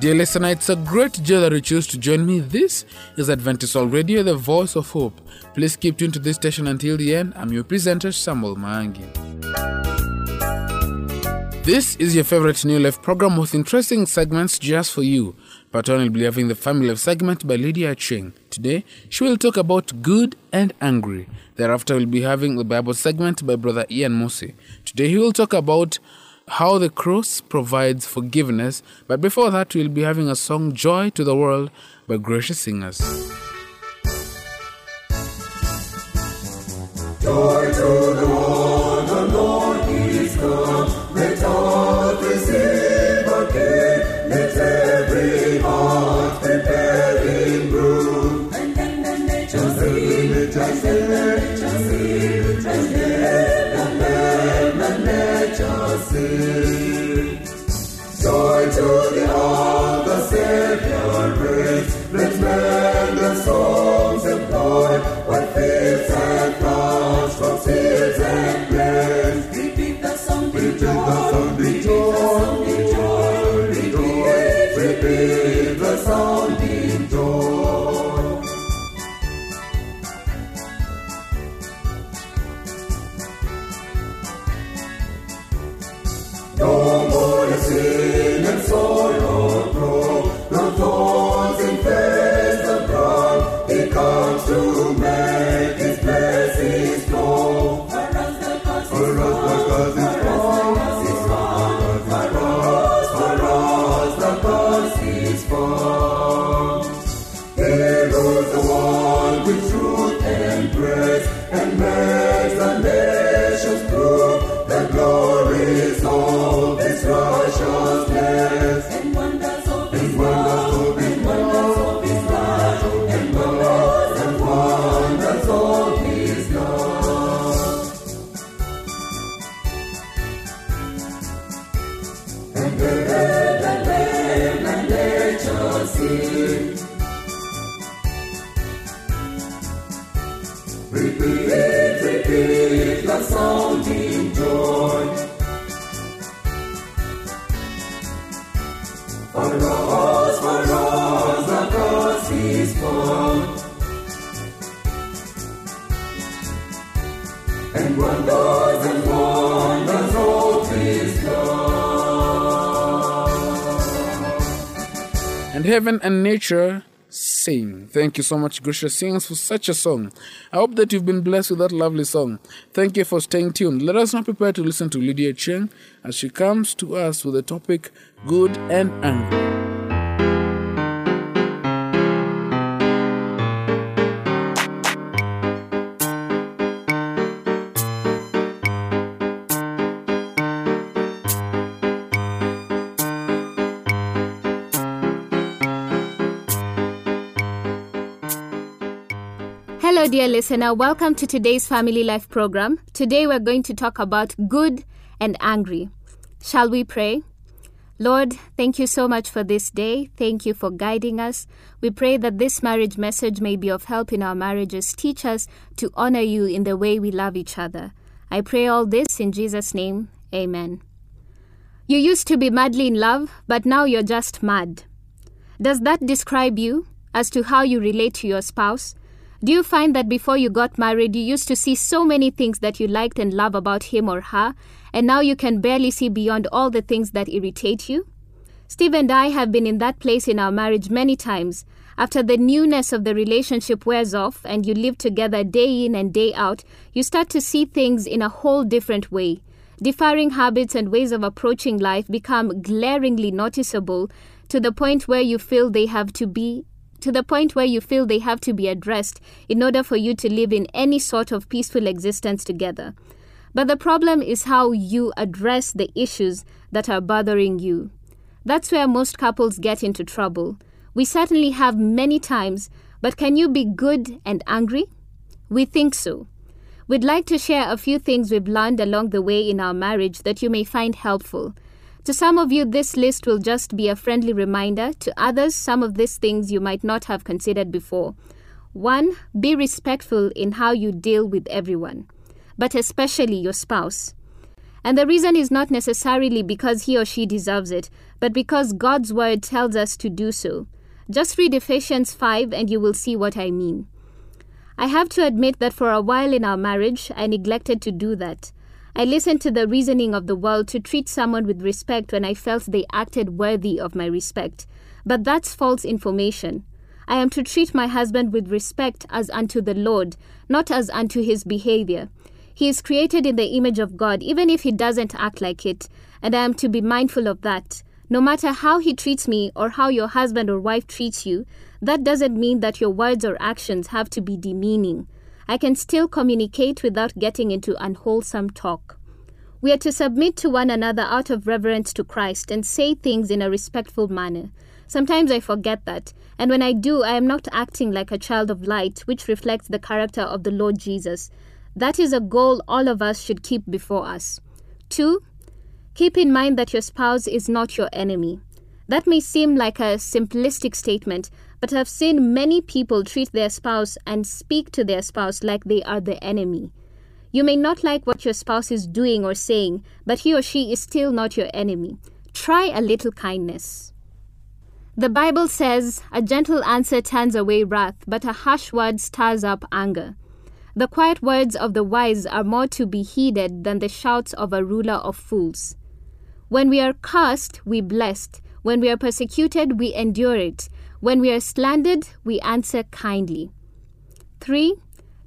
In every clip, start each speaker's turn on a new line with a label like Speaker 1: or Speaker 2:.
Speaker 1: Dear listener, it's a great joy that you choose to join me. This is Adventist World Radio, the voice of hope. Please keep tuned to this station until the end. I'm your presenter, Samuel Mangi. This is your favorite New Life program with interesting segments just for you. Part one will be having the Family Life segment by Lydia Ching. Today, she will talk about good and angry. Thereafter, we'll be having the Bible segment by Brother Ian Mosi. Today, he will talk about how the cross provides forgiveness. But before that, we'll be having a song, Joy to the World, by Gracious Singers.
Speaker 2: Joy to the world, And His love. and
Speaker 1: heaven and nature sing. Thank you so much, Gracious Singers, for such a song. I hope that you've been blessed with that lovely song. Thank you for staying tuned. Let us now prepare to listen to Lydia Cheng as she comes to us with the topic Good and Angry.
Speaker 3: Dear listener. Welcome to today's Family Life program. Today we're going to talk about good and angry. Shall we pray? Lord, thank you so much for this day. Thank you for guiding us. We pray that this marriage message may be of help in our marriages. Teach us to honor you in the way we love each other. I pray all this in Jesus' name. Amen. You used to be madly in love, but now you're just mad. Does that describe you as to how you relate to your spouse? Do you find that before you got married, you used to see so many things that you liked and love about him or her, and now you can barely see beyond all the things that irritate you? Steve and I have been in that place in our marriage many times. After the newness of the relationship wears off and you live together day in and day out, you start to see things in a whole different way. Differing habits and ways of approaching life become glaringly noticeable to the point where you feel they have to be to the point where you feel they have to be addressed in order for you to live in any sort of peaceful existence together. But the problem is how you address the issues that are bothering you. That's where most couples get into trouble. We certainly have many times, but can you be good and angry? We think so. We'd like to share a few things we've learned along the way in our marriage that you may find helpful. To some of you, this list will just be a friendly reminder. To others, some of these things you might not have considered before. One, be respectful in how you deal with everyone, but especially your spouse. And the reason is not necessarily because he or she deserves it, but because God's word tells us to do so. Just read Ephesians 5 and you will see what I mean. I have to admit that for a while in our marriage, I neglected to do that. I listened to the reasoning of the world to treat someone with respect when I felt they acted worthy of my respect. But that's false information. I am to treat my husband with respect as unto the Lord, not as unto his behavior. He is created in the image of God, even if he doesn't act like it, and I am to be mindful of that. No matter how he treats me or how your husband or wife treats you, that doesn't mean that your words or actions have to be demeaning. I can still communicate without getting into unwholesome talk. We are to submit to one another out of reverence to Christ and say things in a respectful manner. Sometimes I forget that, and when I do, I am not acting like a child of light, which reflects the character of the Lord Jesus. That is a goal all of us should keep before us. 2. Keep in mind that your spouse is not your enemy. That may seem like a simplistic statement, but I've seen many people treat their spouse and speak to their spouse like they are the enemy. You may not like what your spouse is doing or saying, but he or she is still not your enemy. Try a little kindness. The Bible says, A gentle answer turns away wrath, but a harsh word stirs up anger. The quiet words of the wise are more to be heeded than the shouts of a ruler of fools. When we are cursed, we blessed. When we are persecuted, we endure it. When we are slandered, we answer kindly. 3.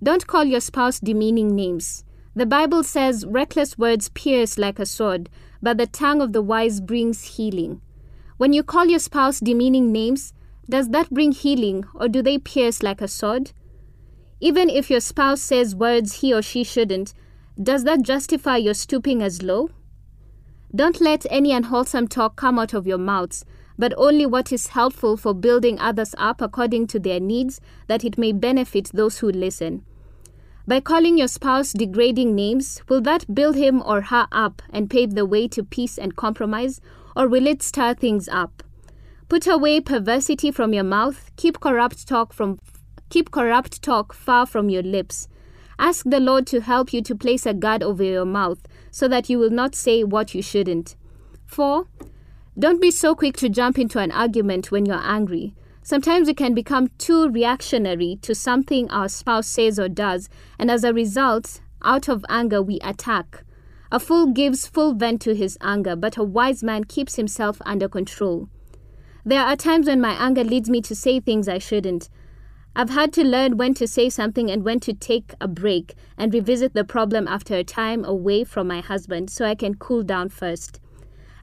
Speaker 3: Don't call your spouse demeaning names. The Bible says reckless words pierce like a sword, but the tongue of the wise brings healing. When you call your spouse demeaning names, does that bring healing or do they pierce like a sword? Even if your spouse says words he or she shouldn't, does that justify your stooping as low? Don't let any unwholesome talk come out of your mouths, but only what is helpful for building others up according to their needs, that it may benefit those who listen. By calling your spouse degrading names, will that build him or her up and pave the way to peace and compromise, or will it stir things up? Put away perversity from your mouth, keep corrupt talk from keep corrupt talk far from your lips. Ask the Lord to help you to place a guard over your mouth so that you will not say what you shouldn't. 4. Don't be so quick to jump into an argument when you're angry. Sometimes we can become too reactionary to something our spouse says or does, and as a result, out of anger, we attack. A fool gives full vent to his anger, but a wise man keeps himself under control. There are times when my anger leads me to say things I shouldn't. I've had to learn when to say something and when to take a break and revisit the problem after a time away from my husband so I can cool down first.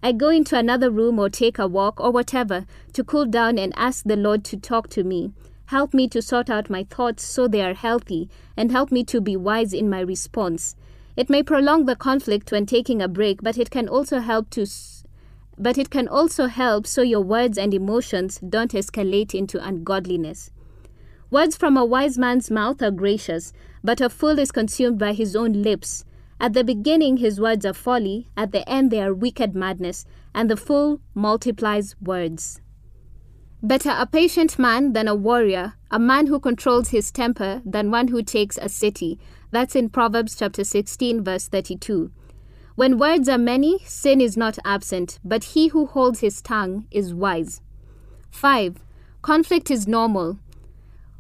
Speaker 3: I go into another room or take a walk or whatever to cool down and ask the Lord to talk to me. Help me to sort out my thoughts so they are healthy and help me to be wise in my response. It may prolong the conflict when taking a break, but it can also help to s- but it can also help so your words and emotions don't escalate into ungodliness. Words from a wise man's mouth are gracious, but a fool is consumed by his own lips. At the beginning, his words are folly, at the end, they are wicked madness, and the fool multiplies words. Better a patient man than a warrior, a man who controls his temper than one who takes a city. That's in Proverbs chapter 16, verse 32. When words are many, sin is not absent, but he who holds his tongue is wise. 5. Conflict is normal.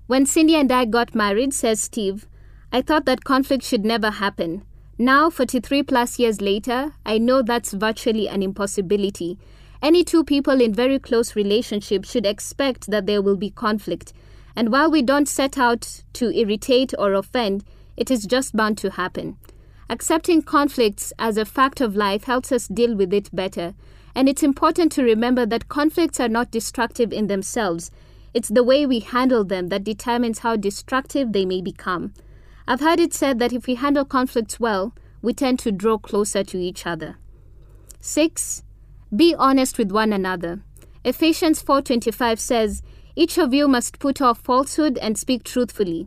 Speaker 3: When Cindy and I got married, says Steve, I thought that conflict should never happen. Now, 43 plus years later, I know that's virtually an impossibility. Any two people in very close relationship should expect that there will be conflict. And while we don't set out to irritate or offend, it is just bound to happen. Accepting conflicts as a fact of life helps us deal with it better. And it's important to remember that conflicts are not destructive in themselves. It's the way we handle them that determines how destructive they may become. I've heard it said that if we handle conflicts well, we tend to draw closer to each other. 6. Be honest with one another. Ephesians 4:25 says, "Each of you must put off falsehood and speak truthfully."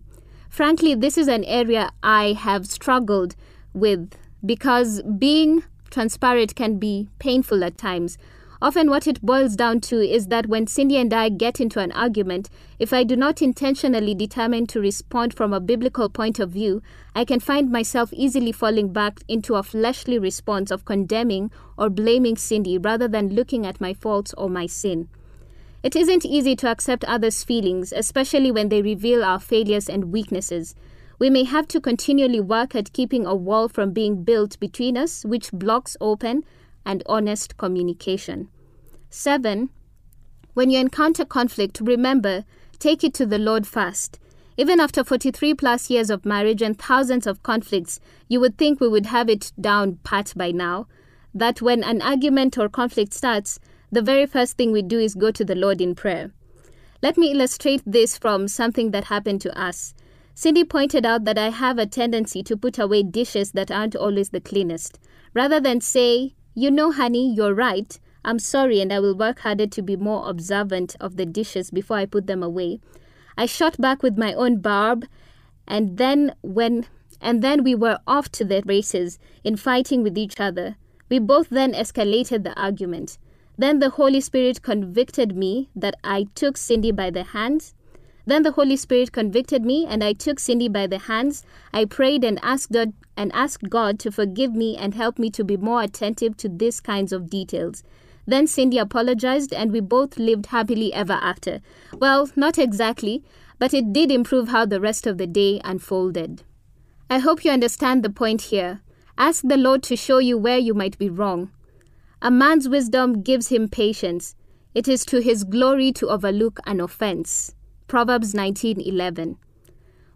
Speaker 3: Frankly, this is an area I have struggled with because being transparent can be painful at times. Often, what it boils down to is that when Cindy and I get into an argument, if I do not intentionally determine to respond from a biblical point of view, I can find myself easily falling back into a fleshly response of condemning or blaming Cindy rather than looking at my faults or my sin. It isn't easy to accept others' feelings, especially when they reveal our failures and weaknesses. We may have to continually work at keeping a wall from being built between us, which blocks open and honest communication. 7. When you encounter conflict, remember, take it to the Lord first. Even after 43 plus years of marriage and thousands of conflicts, you would think we would have it down pat by now. That when an argument or conflict starts, the very first thing we do is go to the Lord in prayer. Let me illustrate this from something that happened to us. Cindy pointed out that I have a tendency to put away dishes that aren't always the cleanest. Rather than say, You know, honey, you're right, I'm sorry and I will work harder to be more observant of the dishes before I put them away. I shot back with my own barb and then when and then we were off to the races in fighting with each other. We both then escalated the argument. Then the Holy Spirit convicted me that I took Cindy by the hands. Then the Holy Spirit convicted me and I took Cindy by the hands. I prayed and asked God and asked God to forgive me and help me to be more attentive to these kinds of details. Then Cindy apologized and we both lived happily ever after. Well, not exactly, but it did improve how the rest of the day unfolded. I hope you understand the point here. Ask the Lord to show you where you might be wrong. A man's wisdom gives him patience. It is to his glory to overlook an offense. Proverbs 19:11.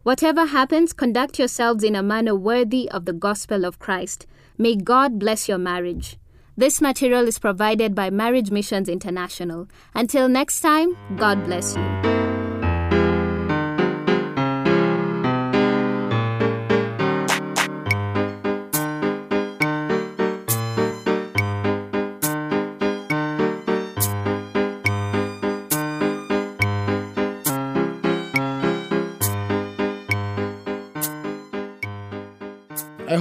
Speaker 3: Whatever happens, conduct yourselves in a manner worthy of the gospel of Christ. May God bless your marriage. This material is provided by Marriage Missions International. Until next time, God bless you.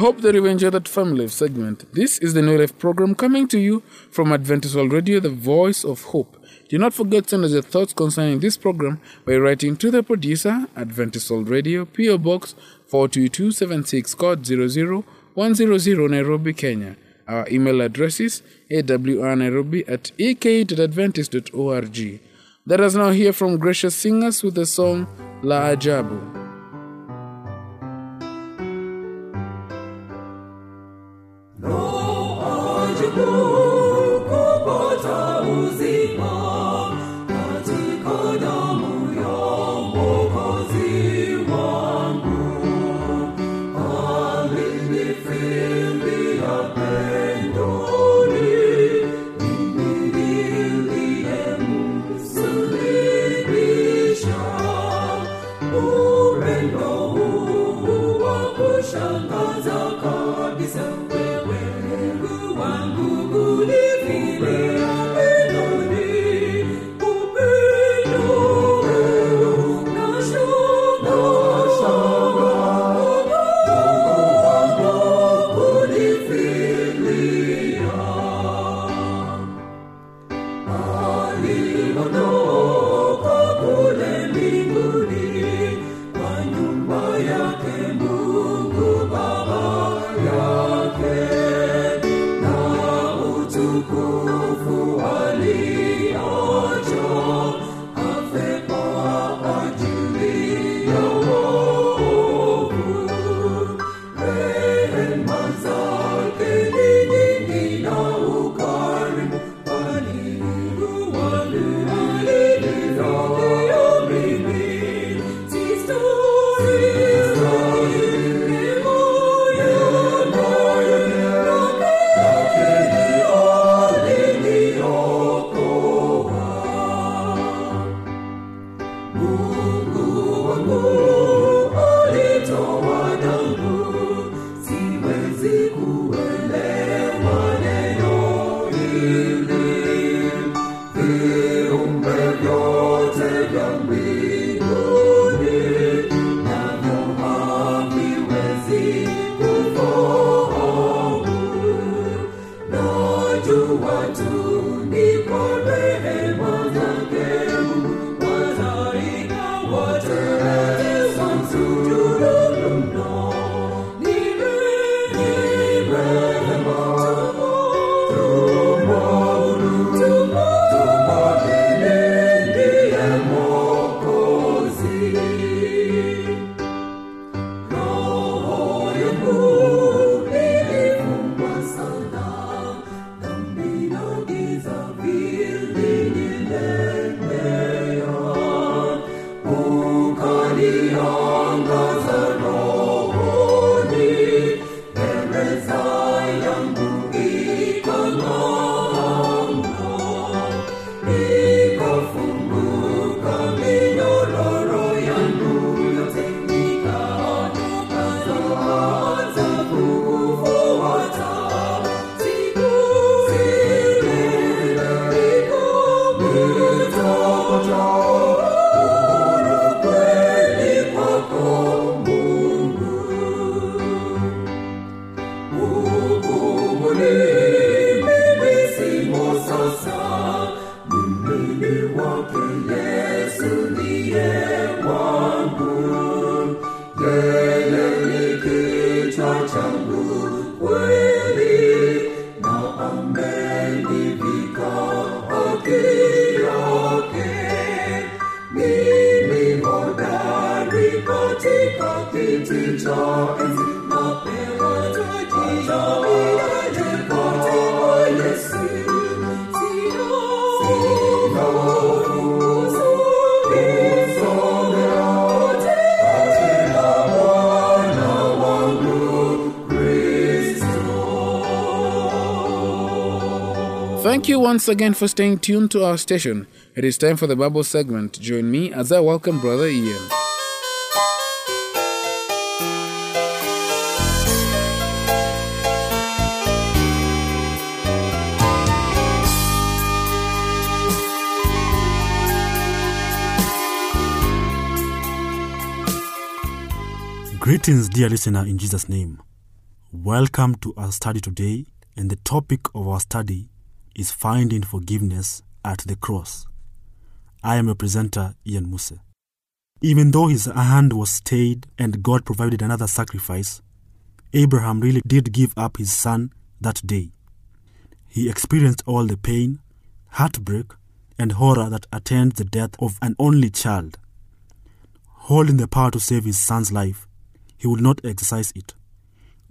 Speaker 2: Hope that you that Family Life segment. This is the New Life program coming to you from Adventist World Radio, the voice of hope. Do not forget to send us your thoughts concerning this program by writing to the producer, Adventist World Radio, PO Box 42276, code 00100, Nairobi, Kenya. Our email address is awrnairobi at ek.adventist.org. Let us now hear from gracious singers with the song La Ajabu. honor. Glorious.
Speaker 1: Thank you once again for staying tuned to our station. It is time for the Bible segment. Join me as I welcome Brother Ian.
Speaker 4: Greetings, dear listener, in Jesus' name. Welcome to our study today, and the topic of our study is finding forgiveness at the cross. I am your presenter, Ian Muse. Even though his hand was stayed and God provided another sacrifice, Abraham really did give up his son that day. He experienced all the pain, heartbreak, and horror that attend the death of an only child. Holding the power to save his son's life, he would not exercise it.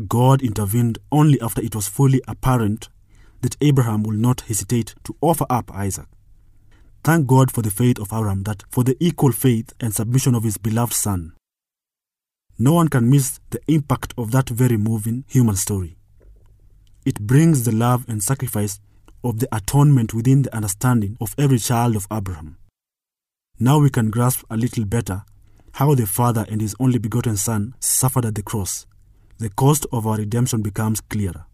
Speaker 4: God intervened only after it was fully apparent that Abraham would not hesitate to offer up Isaac. Thank God for the faith of Abraham that for the equal faith and submission of his beloved son. No one can miss the impact of that very moving human story. It brings the love and sacrifice of the atonement within the understanding of every child of Abraham. Now we can grasp a little better how the Father and His only begotten Son suffered at the cross. The cost of our redemption becomes clearer.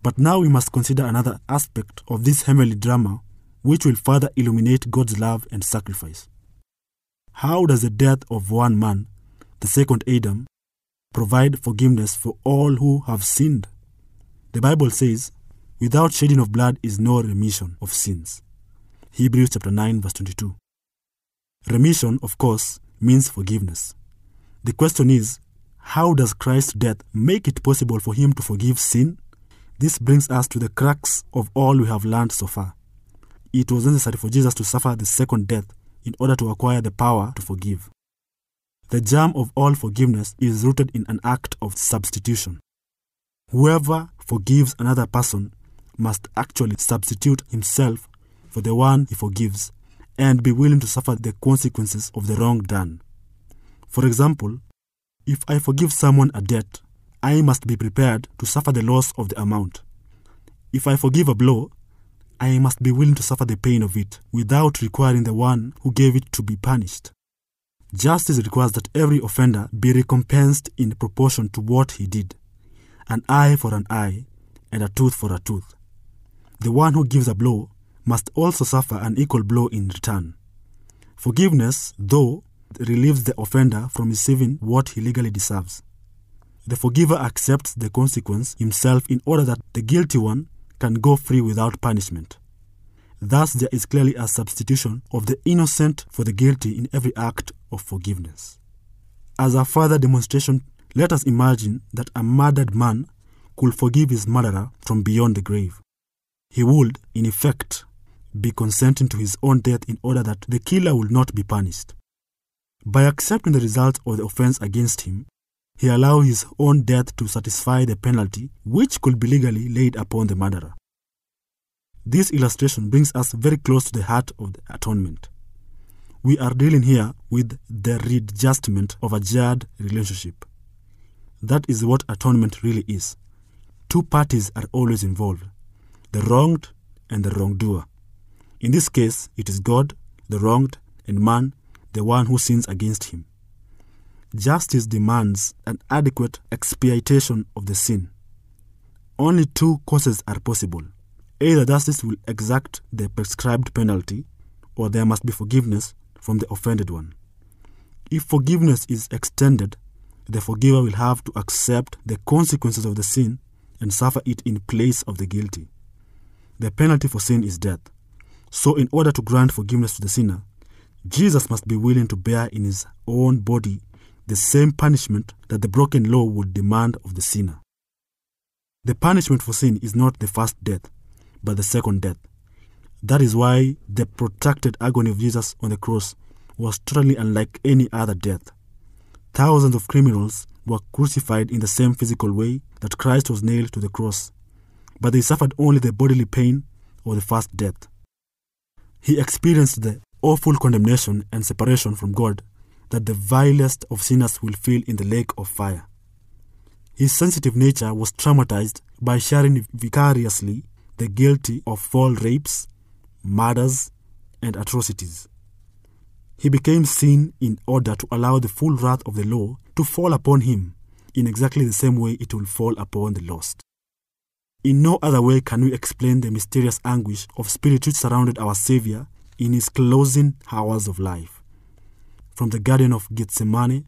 Speaker 4: But now we must consider another aspect of this heavenly drama which will further illuminate God's love and sacrifice. How does the death of one man, the second Adam, provide forgiveness for all who have sinned? The Bible says, without shedding of blood is no remission of sins. Hebrews chapter 9 verse 22. Remission, of course, means forgiveness. The question is, how does Christ's death make it possible for him to forgive sin? This brings us to the crux of all we have learned so far. It was necessary for Jesus to suffer the second death in order to acquire the power to forgive. The germ of all forgiveness is rooted in an act of substitution. Whoever forgives another person must actually substitute himself for the one he forgives and be willing to suffer the consequences of the wrong done. For example, if I forgive someone a debt, I must be prepared to suffer the loss of the amount. If I forgive a blow, I must be willing to suffer the pain of it without requiring the one who gave it to be punished. Justice requires that every offender be recompensed in proportion to what he did an eye for an eye and a tooth for a tooth. The one who gives a blow must also suffer an equal blow in return. Forgiveness, though, relieves the offender from receiving what he legally deserves. The forgiver accepts the consequence himself in order that the guilty one can go free without punishment. Thus, there is clearly a substitution of the innocent for the guilty in every act of forgiveness. As a further demonstration, let us imagine that a murdered man could forgive his murderer from beyond the grave. He would, in effect, be consenting to his own death in order that the killer will not be punished. By accepting the result of the offense against him, he allows his own death to satisfy the penalty which could be legally laid upon the murderer. This illustration brings us very close to the heart of the atonement. We are dealing here with the readjustment of a jarred relationship. That is what atonement really is. Two parties are always involved the wronged and the wrongdoer. In this case, it is God, the wronged, and man, the one who sins against him. Justice demands an adequate expiation of the sin. Only two courses are possible. Either justice will exact the prescribed penalty, or there must be forgiveness from the offended one. If forgiveness is extended, the forgiver will have to accept the consequences of the sin and suffer it in place of the guilty. The penalty for sin is death. So, in order to grant forgiveness to the sinner, Jesus must be willing to bear in his own body the same punishment that the broken law would demand of the sinner. The punishment for sin is not the first death, but the second death. That is why the protracted agony of Jesus on the cross was totally unlike any other death. Thousands of criminals were crucified in the same physical way that Christ was nailed to the cross, but they suffered only the bodily pain or the first death. He experienced the awful condemnation and separation from God that the vilest of sinners will feel in the lake of fire. His sensitive nature was traumatized by sharing vicariously the guilty of foul rapes, murders, and atrocities. He became sin in order to allow the full wrath of the law to fall upon him in exactly the same way it will fall upon the lost. In no other way can we explain the mysterious anguish of spirit which surrounded our Savior in his closing hours of life. From the Garden of Gethsemane,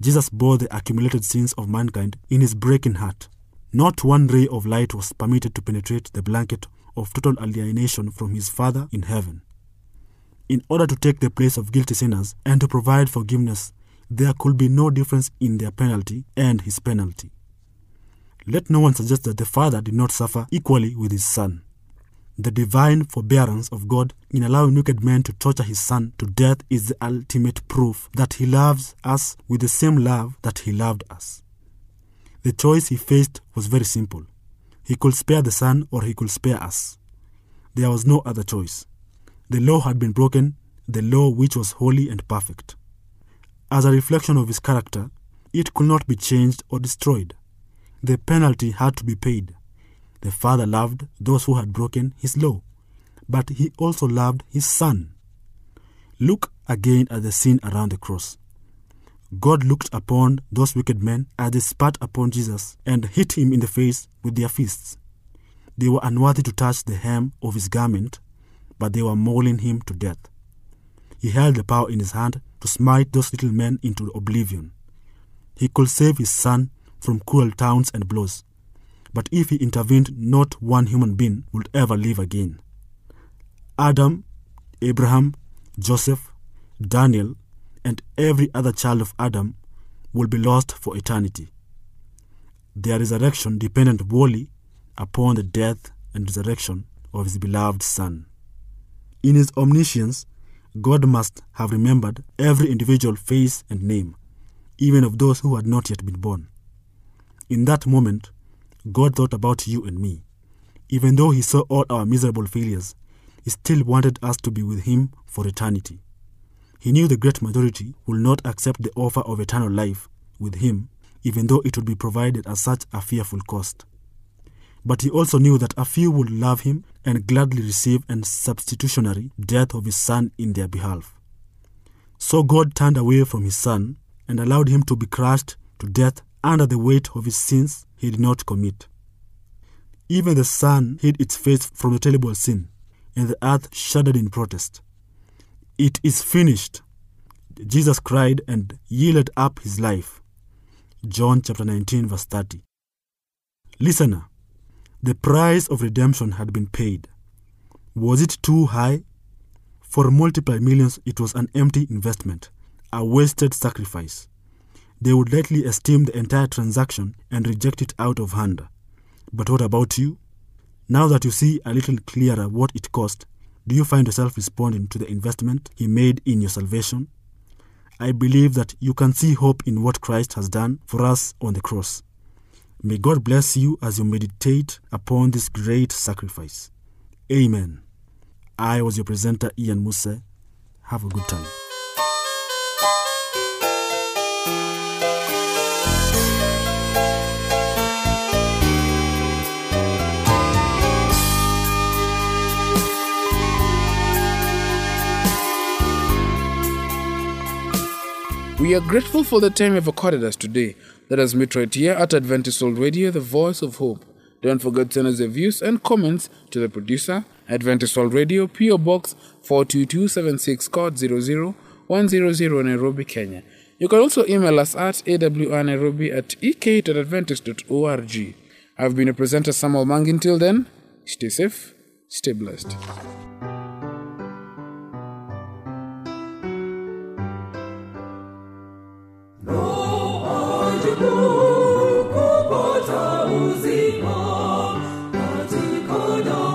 Speaker 4: Jesus bore the accumulated sins of mankind in his breaking heart. Not one ray of light was permitted to penetrate the blanket of total alienation from his Father in heaven. In order to take the place of guilty sinners and to provide forgiveness, there could be no difference in their penalty and his penalty. Let no one suggest that the Father did not suffer equally with his Son. The divine forbearance of God in allowing wicked men to torture his Son to death is the ultimate proof that he loves us with the same love that he loved us. The choice he faced was very simple. He could spare the Son or he could spare us. There was no other choice. The law had been broken, the law which was holy and perfect. As a reflection of his character, it could not be changed or destroyed. The penalty had to be paid. The Father loved those who had broken his law, but he also loved his Son. Look again at the scene around the cross. God looked upon those wicked men as they spat upon Jesus and hit him in the face with their fists. They were unworthy to touch the hem of his garment, but they were mauling him to death. He held the power in his hand to smite those little men into oblivion. He could save his son from cruel taunts and blows, but if he intervened, not one human being would ever live again. Adam, Abraham, Joseph, Daniel, and every other child of Adam will be lost for eternity. Their resurrection depended wholly upon the death and resurrection of his beloved Son. In his omniscience, God must have remembered every individual face and name, even of those who had not yet been born. In that moment, God thought about you and me. Even though he saw all our miserable failures, he still wanted us to be with him for eternity. He knew the great majority would not accept the offer of eternal life with him, even though it would be provided at such a fearful cost. But he also knew that a few would love him and gladly receive an substitutionary death of his son in their behalf. So God turned away from his son and allowed him to be crushed to death under the weight of his sins he did not commit. Even the sun hid its face from the terrible sin, and the earth shuddered in protest. It is finished. Jesus cried and yielded up his life. John chapter 19, verse 30. Listener, the price of redemption had been paid. Was it too high? For multiple millions, it was an empty investment, a wasted sacrifice. They would likely esteem the entire transaction and reject it out of hand. But what about you? Now that you see a little clearer what it cost, do you find yourself responding to the investment He made in your salvation? I believe that you can see hope in what Christ has done for us on the cross. May God bless you as you meditate upon this great sacrifice. Amen. I was your presenter, Ian Muse. Have a good time.
Speaker 1: We are grateful for the time you've accorded us today. Let us meet right here at Adventist World Radio, the voice of hope. Don't forget to send us your views and comments to the producer, Adventist World Radio, PO Box 42276, code 00100 Nairobi, Kenya. You can also email us at awrnairobi at ek.adventist.org. I've been a presenter, Samuel Mang. Until then, stay safe, stay blessed.
Speaker 2: Katika